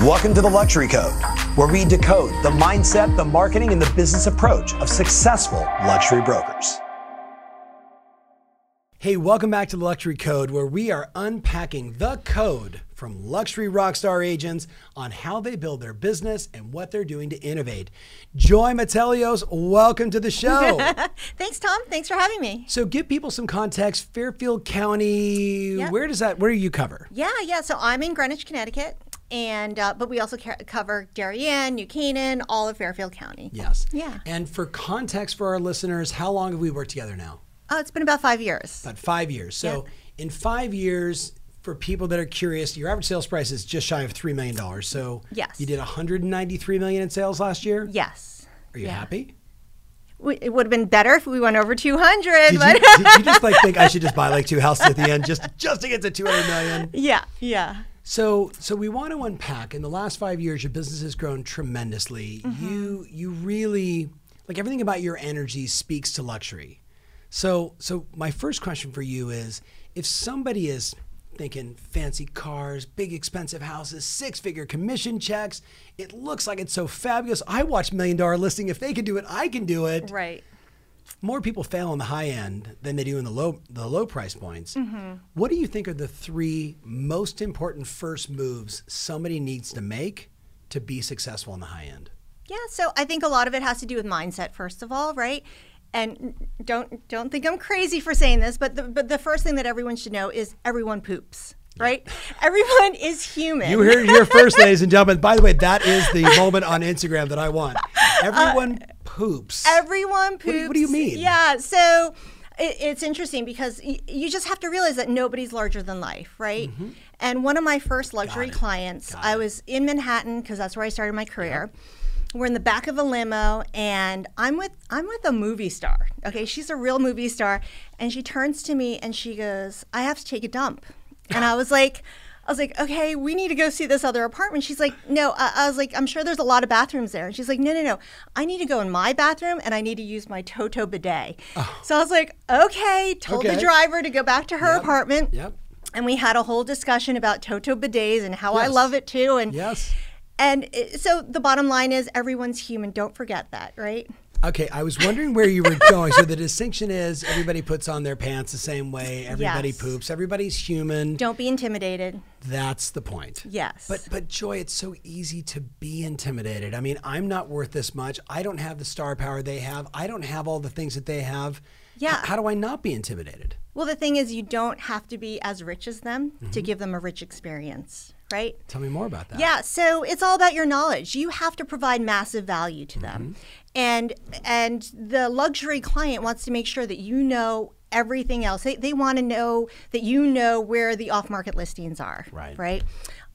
Welcome to the Luxury Code, where we decode the mindset, the marketing, and the business approach of successful luxury brokers. Hey, welcome back to the Luxury Code, where we are unpacking the code from luxury rockstar agents on how they build their business and what they're doing to innovate. Joy Metalios, welcome to the show. Thanks, Tom. Thanks for having me. so, give people some context. Fairfield County, Yep. where does that? Where do you cover? Yeah, yeah. So I'm in Greenwich, Connecticut, and uh, but we also ca- cover Darien, New Canaan, all of Fairfield County. Yes. Yeah. And for context for our listeners, how long have we worked together now? Oh, it's been about five years. About five years. So, in five years, for people that are curious, your average sales price is just shy of three million dollars. So, Yes. you did 193 million in sales last year. Yes. Are you Yeah. happy? It would have been better if we went over 200. Did you, but did you just like think I should just buy like two houses at the end just just to get to 200 million? yeah, yeah. So, so we want to unpack. In the last five years, your business has grown tremendously. Mm-hmm. You, you really like everything about your energy speaks to luxury. So, so my first question for you is: if somebody is thinking fancy cars, big expensive houses, six-figure commission checks, it looks like it's so fabulous. I watch Million Dollar Listing. If they can do it, I can do it Right. More people fail on the high end than they do in the low the low price points. Mm-hmm. What do you think are the three most important first moves somebody needs to make to be successful on the high end? Yeah, so I think a lot of it has to do with mindset, first of all, right? And don't don't think I'm crazy for saying this, but the, but the first thing that everyone should know is everyone poops, right? Everyone is human. You heard it here first, ladies and gentlemen. By the way, that is the moment on Instagram that I want. Everyone poops. Everyone poops. do what do you mean? Yeah, so it, it's interesting because y- you just have to realize that nobody's larger than life, right? And one of my first luxury Mm-hmm. clients, I was in Manhattan because that's where I started my career. We're in the back of a limo, and I'm with I'm with a movie star. Okay, she's a real movie star, and she turns to me and she goes, "I have to take a dump," and I was like. I was like, okay, we need to go see this other apartment. She's like, no. I, I was like, I'm sure there's a lot of bathrooms there. And she's like, no, no, no. I need to go in my bathroom and I need to use my Toto bidet. Oh. So I was like, okay. Told Okay. the driver to go back to her Yep. apartment. Yep. And we had a whole discussion about Toto bidets and how I love it too. And Yes. and so the bottom line is everyone's human. Don't forget that, right? Okay, I was wondering where you were going. So the distinction is everybody puts on their pants the same way. Everybody Yes. poops. Everybody's human. Don't be intimidated. That's the point. Yes. But but Joy, it's so easy to be intimidated. I mean, I'm not worth this much. I don't have the star power they have. I don't have all the things that they have. Yeah. H- how do I not be intimidated? Well, the thing is, you don't have to be as rich as them Mm-hmm. to give them a rich experience, right? Tell me more about that. Yeah, so it's all about your knowledge. You have to provide massive value to them. Mm-hmm. And and the luxury client wants to make sure that you know everything else. They, they want to know that you know where the off-market listings are, Right. right?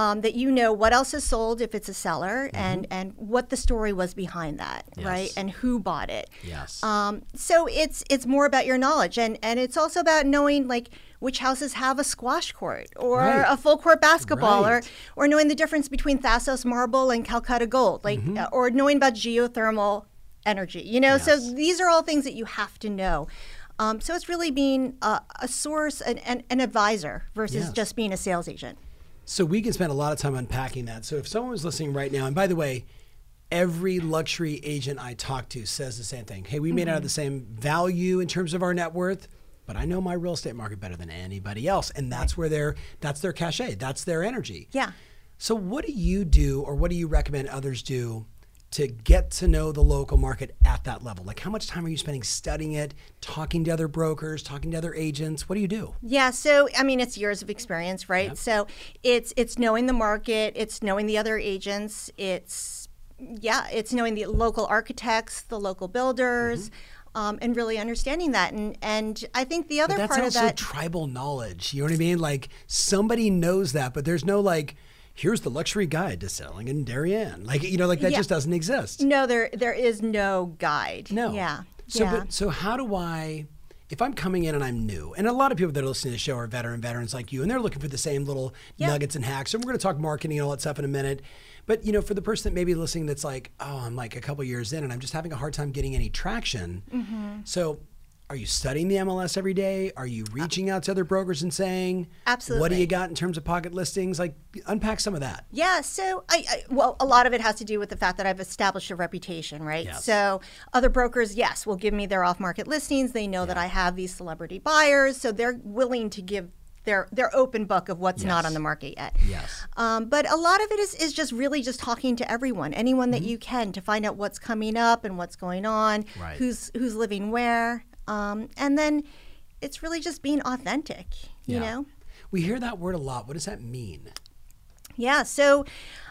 Um, that you know what else is sold if it's a seller and, and what the story was behind that, right? Mm-hmm. And who bought it. Yes. Um, so it's it's more about your knowledge, and and it's also about knowing like which houses have a squash court or Right. a full court basketball, Right. or or knowing the difference between Thassos marble and Calcutta gold, like Mm-hmm. uh, or knowing about geothermal energy. You know, so these are all things that you have to know. Um, so it's really being a, a source, an, an, an advisor versus Yes. just being a sales agent. So we can spend a lot of time unpacking that. So if someone was listening right now, and by the way, every luxury agent I talk to says the same thing. Hey, we may not have the same value in terms of our net worth, but I know my real estate market better than anybody else, and that's where their that's their cachet, that's their energy. Yeah. So what do you do, or what do you recommend others do? To get to know the local market at that level? Like, how much time are you spending studying it, talking to other brokers, talking to other agents? What do you do? Yeah, so I mean, it's years of experience, right? So it's it's knowing the market, it's knowing the other agents, it's yeah, it's knowing the local architects, the local builders, um, and really understanding that. And and I think the other But that's part of also that, tribal knowledge. You know what I mean? Like somebody knows that, but there's no like, here's the luxury guide to selling in Darien. Like you know, like that Yeah. just doesn't exist. no, there there is no guide. No. Yeah. So yeah. but so how do I if I'm coming in and I'm new, and a lot of people that are listening to the show are veteran veterans like you, and they're looking for the same little Yeah. nuggets and hacks. And we're going to talk marketing and all that stuff in a minute. But you know, for the person that may be listening, that's like, oh, I'm like a couple years in, and I'm just having a hard time getting any traction. Mm-hmm. So, are you studying the MLS every day? Are you reaching out to other brokers and saying, absolutely, What do you got in terms of pocket listings? Like, unpack some of that. Yeah, so I, I well, a lot of it has to do with the fact that I've established a reputation, right? Yes. So other brokers, yes, will give me their off-market listings. They know that I have these celebrity buyers, so they're willing to give their their open book of what's not on the market yet. Yes. Um, but a lot of it is, is just really just talking to everyone, anyone Mm-hmm. that you can, to find out what's coming up and what's going on, Right. who's who's living where, um, and then it's really just being authentic, you Yeah. know. We hear that word a lot. What does that mean? Yeah, so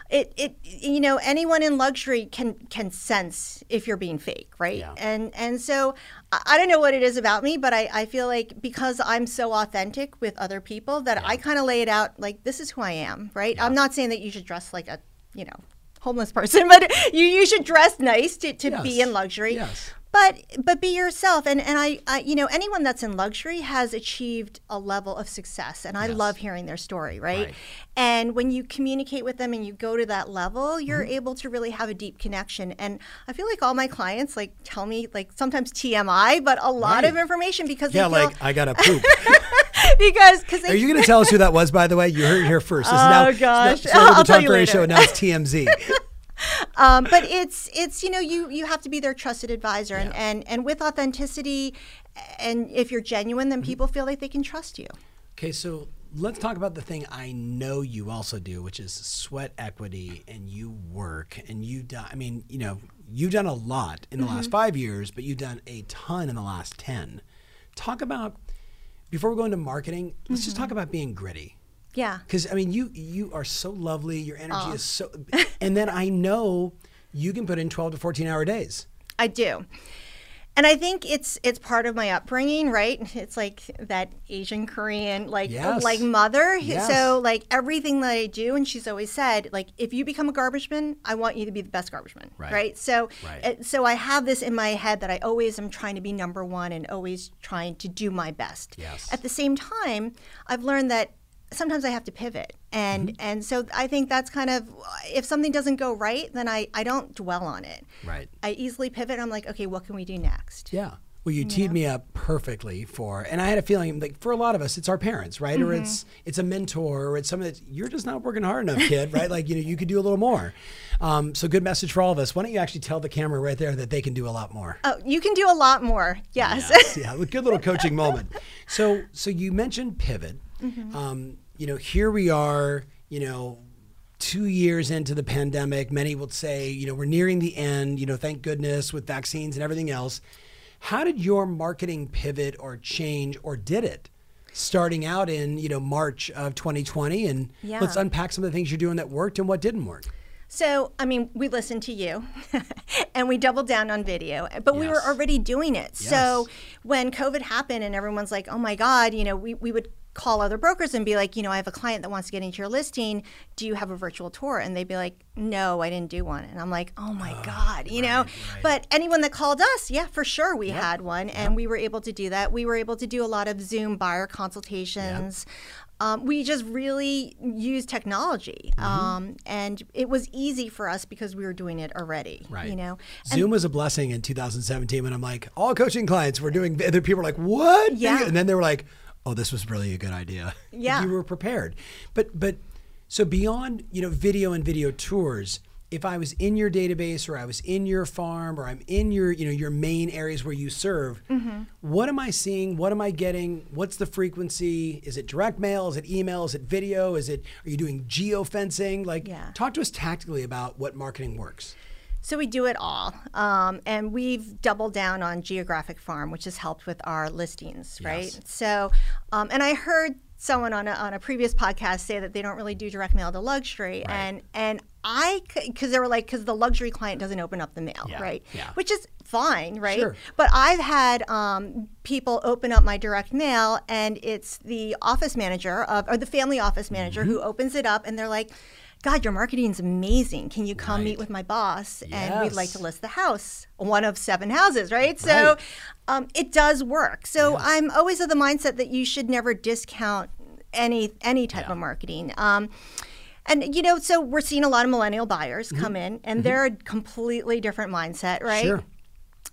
it, it you know anyone in luxury can can sense if you're being fake, right? Yeah. And and so I, I don't know what it is about me, but I, I feel like because I'm so authentic with other people that I kind of lay it out like this is who I am, right? I'm not saying that you should dress like a you know homeless person, but you you should dress nice to, to be in luxury. Yes. But but be yourself, and and I, I you know anyone that's in luxury has achieved a level of success, and I Yes. love hearing their story, right? Right. And when you communicate with them and you go to that level, you're Mm-hmm. able to really have a deep connection. And I feel like all my clients like tell me like sometimes TMI, but a lot of information because Yeah, like, I got to poop. because because Are you going to tell us who that was, by the way? You heard it here first. Now, Oh, now- gosh. started with I'll the Tom Ferry later. show, now it's TMZ. um, but it's it's you know you you have to be their trusted advisor and, Yeah. and and with authenticity and if you're genuine Mm-hmm. then people feel like they can trust you Okay, so let's talk about the thing I know you also do, which is sweat equity, and you work, and you done. I mean, you know, you've done a lot in the last five years, but you've done a ton in the last ten. Talk about before we go into marketing. Let's just talk about being gritty. Yeah Because I mean, you you are so lovely. Your energy is so, and then I know you can put in twelve to fourteen hour days. I do. And I think it's it's part of my upbringing, right? It's like that Asian Korean like Yes. like mother. Yes. So like everything that I do and she's always said like if you become a garbage man, I want you to be the best garbage man, Right. right? So Right. uh, so I have this in my head that I always am trying to be number 1 and always trying to do my best. Yes. At the same time, I've learned that sometimes I have to pivot. And Mm-hmm. and so I think that's kind of if something doesn't go right, then I I don't dwell on it. Right. I easily pivot. I'm like, okay, what can we do next? Yeah. Well, you teed me up perfectly for, and I had a feeling like for a lot of us, it's our parents, right? Or it's it's a mentor, or it's someone that you're just not working hard enough, kid, right? Like you know, you could do a little more. Um, so good message for all of us. Why don't you actually tell the camera right there that they can do a lot more? Oh, you can do a lot more. Yes. Yes, yeah, good little coaching moment. So, so you mentioned pivot. Um, you know, here we are. You know, two years into the pandemic. Many would say, you know, we're nearing the end. You know, thank goodness with vaccines and everything else. How did your marketing pivot or change, or did it? Starting out in you know March of 2020, and Yeah. let's unpack some of the things you're doing that worked and what didn't work. So, I mean, we listened to you and we doubled down on video, but we were already doing it. So, when COVID happened and everyone's like, oh my God, you know, we, we would call other brokers and be like, you know, I have a client that wants to get into your listing. Do you have a virtual tour? And they'd be like, no, I didn't do one. And I'm like, oh my God, you know? right, right. But anyone that called us, yeah, for sure, we had one. And we were able to do that. We were able to do a lot of Zoom buyer consultations. Um, we just really used technology, Mm-hmm. um, and it was easy for us because we were doing it already. Right. You know, Zoom was a blessing in 2017 when I'm like, all coaching clients were doing, other people were like, what? Yeah. And then they were like, oh, this was really a good idea. Yeah. You were prepared. But, but, so beyond, you know, video and video tours, if I was in your database or I was in your farm or I'm in your, you know, your main areas where you serve, Mm-hmm. what am I seeing? What am I getting? What's the frequency? Is it direct mail? Is it email? Is it video? Is it, are you doing geofencing? Like, Yeah. talk to us tactically about what marketing works. So we do it all, um, and we've doubled down on geographic farm, which has helped with our listings, right? Yes. So, um, and I heard someone on a, on a previous podcast say that they don't really do direct mail to luxury, and and I because they were like because the luxury client doesn't open up the mail, Yeah, right? yeah. Which is fine, right? Sure. But I've had um, people open up my direct mail, and it's the office manager of, or the family office manager who Mm-hmm. opens it up, and they're like, "God, your marketing is amazing. Can you come Right. meet with my boss? Yes. And we'd like to list the house, one of seven houses, right? Right. So um, it does work. So I'm always of the mindset that you should never discount any any type Yeah. of marketing. Um, and you know, so we're seeing a lot of millennial buyers Mm-hmm. come in, and they're a completely different mindset, right? Sure.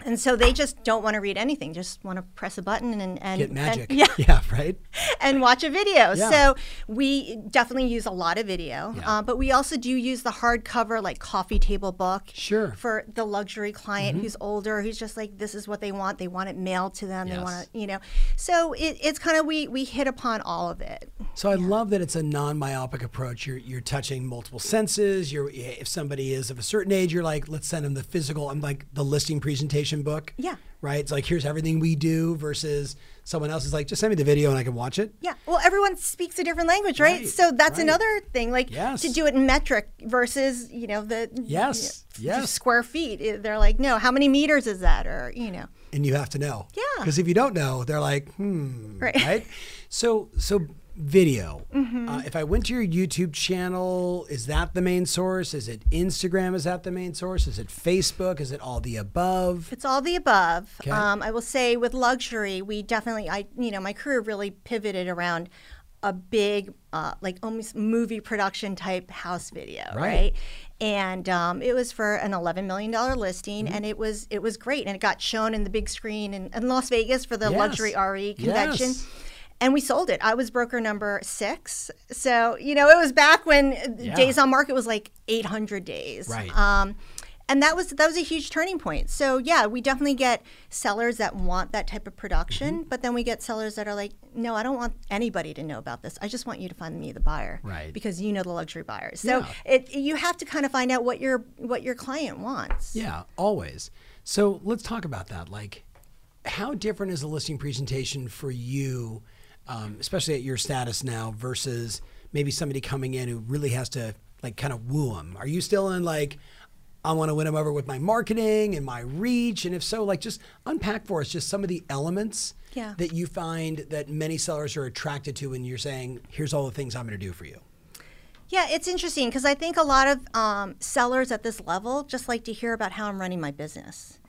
And so they just don't want to read anything, just want to press a button and, and Get magic. And, yeah, yeah, right. and watch a video. Yeah. So we definitely use a lot of video, Yeah. uh, but we also do use the hardcover, like coffee table book. Sure. Mm-hmm. For the luxury client who's older, who's just like, this is what they want. They want it mailed to them. yes. They want to, you know. So it, it's kind of we we hit upon all of it. So I love that it's a non-myopic approach. You're you're touching multiple senses. You're if somebody is of a certain age, you're like, let's send them the physical. I'm like the listing presentation book. Yeah. Right. It's like here's everything we do versus someone else is like, just send me the video and I can watch it. Yeah. Well, everyone speaks a different language, right? Right, So that's right. another thing, like Yes. to do it in metric versus, you know, the Yes, you know, yes. square feet. They're like, no, how many meters is that? Or, you know, and you have to know. Yeah. Because if you don't know, they're like, hmm. Right. So so video. Mm-hmm. Uh, if I went to your YouTube channel, is that the main source? Is it Instagram? Is that the main source? Is it Facebook? Is it all the above? it's all the above. Okay. Um, I will say with luxury, we definitely, I, you know, my career really pivoted around a big, uh, like almost movie production type house video, Right. right? And um, it was for an eleven million dollar listing, Mm-hmm. and it was it was great, and it got shown in the big screen in, in Las Vegas for the Yes. luxury RE convention. Yes. And we sold it. I was broker number six. So, you know, it was back when Yeah. days on market was like 800 days. Right. Um, and that was that was a huge turning point. So yeah, we definitely get sellers that want that type of production, Mm-hmm. but then we get sellers that are like, no, I don't want anybody to know about this. I just want you to find me the buyer, Right. Because you know the luxury buyers. So Yeah. it you have to kind of find out what your what your client wants. Yeah, always. So let's talk about that. Like, how different is a listing presentation for you, um, especially at your status now, versus maybe somebody coming in who really has to like kind of woo them? Are you still in like, I want to win them over with my marketing and my reach? And if so, like, just unpack for us just some of the elements Yeah. that you find that many sellers are attracted to when you're saying, here's all the things I'm going to do for you. Yeah, it's interesting because I think a lot of um, sellers at this level just like to hear about how I'm running my business.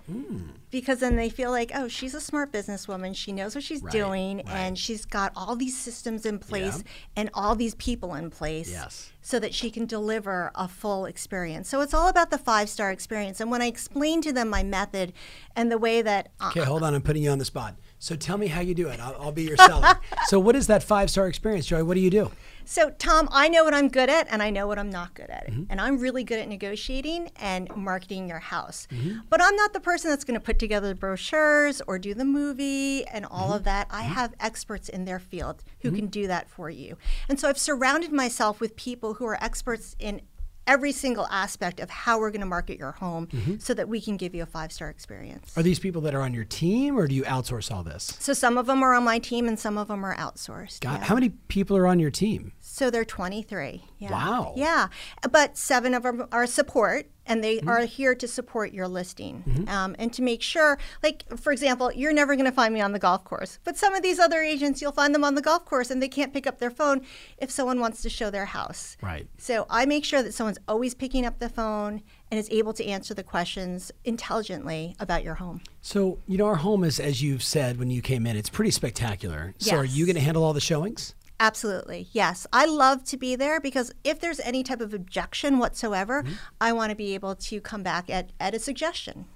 Because then they feel like, oh, she's a smart businesswoman. She knows what she's Right, doing, right. and she's got all these systems in place Yeah. and all these people in place Yes. so that she can deliver a full experience. So it's all about the five star experience. And when I explain to them my method and the way that uh, Okay, hold on. I'm putting you on the spot. So tell me how you do it. I'll, I'll be your seller. so what is that five star experience, Joy? What do you do? So, Tom, I know what I'm good at and I know what I'm not good at. Mm-hmm. And I'm really good at negotiating and marketing your house. Mm-hmm. But I'm not the person that's going to put together the brochures or do the movie and all Mm-hmm. of that. I have experts in their field who can do that for you. And so I've surrounded myself with people who are experts in every single aspect of how we're going to market your home Mm-hmm. so that we can give you a five star experience. Are these people that are on your team or do you outsource all this? So some of them are on my team and some of them are outsourced. God, yeah. how many people are on your team? So they're 23. Yeah. Wow. Yeah. But seven of them are support, and they Mm-hmm. are here to support your listing um, and to make sure, like, for example, you're never going to find me on the golf course. But some of these other agents, you'll find them on the golf course and they can't pick up their phone if someone wants to show their house. Right. So I make sure that someone's always picking up the phone and is able to answer the questions intelligently about your home. So, you know, our home is, as you've said when you came in, it's pretty spectacular. So, are you going to handle all the showings? Absolutely. Yes. I love to be there because if there's any type of objection whatsoever, Mm-hmm. I want to be able to come back at, at a suggestion.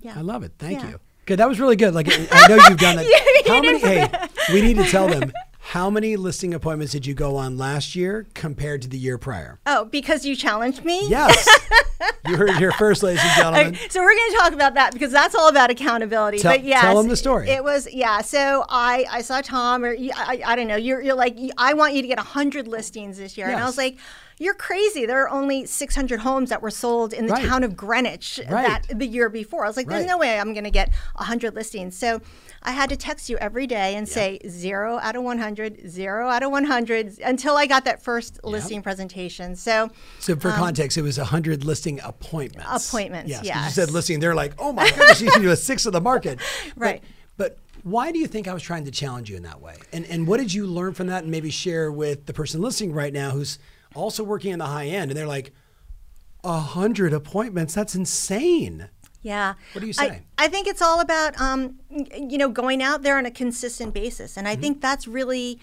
Yeah. I love it. Thank Yeah. you. Good. That was really good. Like, I know you've done that. You- how many, hey, we need to tell them how many listing appointments did you go on last year compared to the year prior? Oh, because you challenged me? Yes. you heard here first, ladies and gentlemen. Okay, so we're going to talk about that because that's all about accountability. Tell- but yes, tell 'em the story. It was yeah. So I I saw Tom or you- I, I don't know. You're you're like I want you to get hundred listings this year, and I was like. You're crazy. There are only 600 homes that were sold in the Right. town of Greenwich Right. that the year before. I was like, "There's Right. no way I'm going to get 100 listings." So I had to text you every day and say zero out of 100, zero out of 100 until I got that first listing presentation. So So, for context, it was 100 listing appointments. Um, Appointments, Yes. yes. You said listing, they're like, oh my goodness, you can do a sixth of the market. Right. But, but why do you think I was trying to challenge you in that way? And, and what did you learn from that and maybe share with the person listening right now who's also working in the high end? And they're like, a 100 appointments? That's insane. Yeah. What do you I- say? I, think it's all about, um, you know, going out there on a consistent basis. And I Mm-hmm. think that's really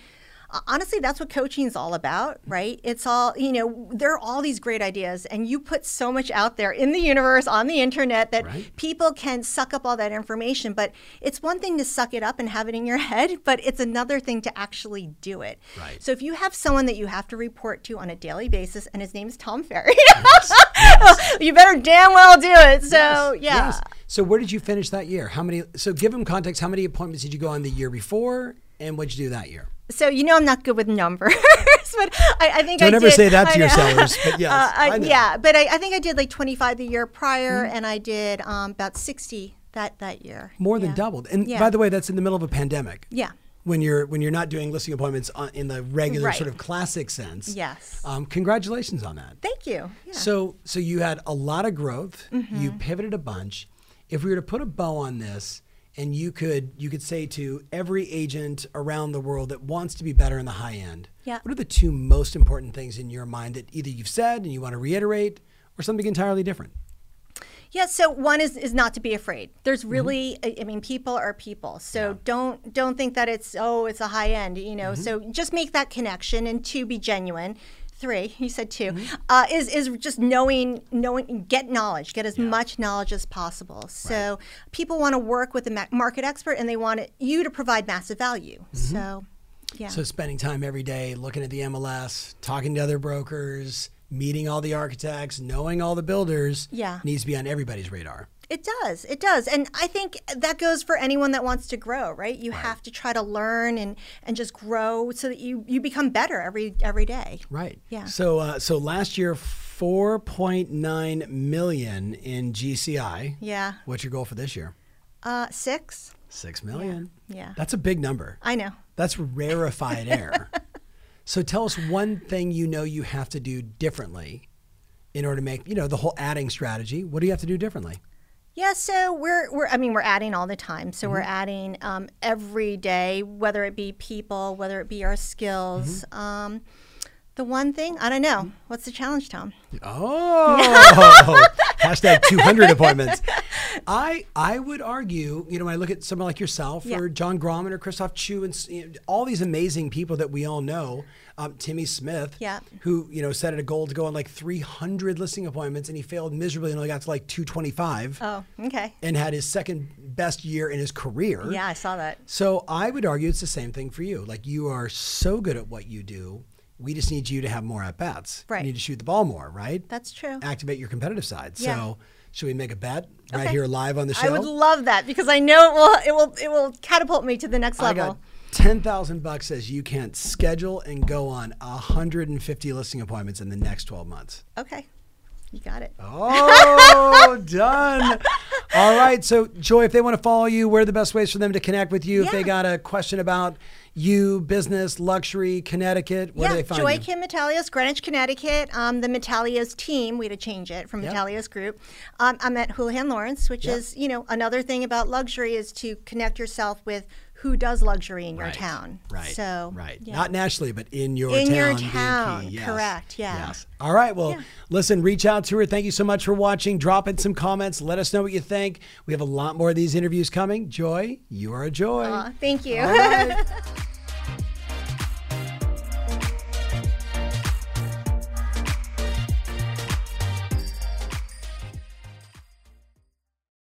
honestly, that's what coaching is all about, right? It's all, you know, there are all these great ideas, and you put so much out there in the universe, on the internet, that Right. people can suck up all that information. But it's one thing to suck it up and have it in your head, but it's another thing to actually do it. Right. So if you have someone that you have to report to on a daily basis, and his name is Tom Ferry, you better damn well do it. So, yeah. Yes. So where did you finish that year? How many? So give them context. How many appointments did you go on the year before, and what'd you do that year? So you know I'm not good with numbers, but I, I think Don't I ever did- say that to I your sellers, but yes, Uh, I- yeah. But I, I think I did like 25 the year prior, Mm-hmm. and I did um, about 60 that that year. More than doubled. And Yeah. by the way, that's in the middle of a pandemic. Yeah. When you're when you're not doing listing appointments on, in the regular Right. sort of classic sense. Yes. Um, congratulations on that. Thank you. Yeah. So so you had a lot of growth. Mm-hmm. You pivoted a bunch. If we were to put a bow on this, and you could you could say to every agent around the world that wants to be better in the high end, Yeah. what are the two most important things in your mind that either you've said and you want to reiterate, or something entirely different? Yeah, so one is is not to be afraid. There's Mm-hmm. really I I mean people are people. So don't don't think that it's oh it's a high end, you know. Mm-hmm. So just make that connection and two be genuine. Three, you said 2 Mm-hmm. uh, is is just knowing knowing get knowledge, get as much knowledge as possible. So people want to work with a market expert and they want it, you to provide massive value. So yeah. Mm-hmm. So spending time every day looking at the MLS, talking to other brokers, meeting all the architects, knowing all the builders, Yeah. needs to be on everybody's radar. It does. It does. And I think that goes for anyone that wants to grow, right? You have to try to learn and, and just grow so that you, you become better every every day. Right. Yeah. So uh, so last year, four point nine million in GCI. Yeah. What's your goal for this year? Uh, six. Six million. Yeah. That's a big number. I know. That's rarefied air. So tell us one thing you know you have to do differently in order to make you know the whole adding strategy. What do you have to do differently? Yeah, so we're, we're I mean, we're adding all the time. So Mm-hmm. we're adding um, every day, whether it be people, whether it be our skills. Mm-hmm. Um, the one thing, I don't know. What's the challenge, Tom? Oh, hashtag 200 appointments. I I would argue, you know, when I look at someone like yourself Yeah. or Jon Grauman or Christophe Choo and you know, all these amazing people that we all know, um, Timmy Smith, Yeah. who you know set a goal to go on like 300 listing appointments and he failed miserably and only got to like 225 Oh, okay. and had his second best year in his career. Yeah, I saw that. So I would argue it's the same thing for you. Like you are so good at what you do. We just need you to have more at bats. Right. You need to shoot the ball more, right? That's true. activate your competitive side. Yeah. So, should we make a bet right Okay. here live on the show? I would love that because I know it will it will it will catapult me to the next I level. got ten thousand bucks says you can't schedule and go on hundred and fifty listing appointments in the next twelve months. Okay. You got it. Oh, done. All right. So, Joy, if they want to follow you, where are the best ways for them to connect with you? If they got a question about you, business, luxury, Connecticut, where yeah, do they find Joy you? Kim Metalios, Greenwich, Connecticut. Um, the Metalios team, we had to change it from Yep. Metalios Group. Um, I'm at Houlihan Lawrence, which Yep. is, you know, another thing about luxury is to connect yourself with who does luxury in your Right, town. Right. So, right. yeah. Not nationally, but in your In town. your town, Yes. correct, yeah. Yes. All right. Well, Yeah. listen, reach out to her. Thank you so much for watching. Drop in some comments. Let us know what you think. We have a lot more of these interviews coming. Joy, you are a joy. Aw, thank you.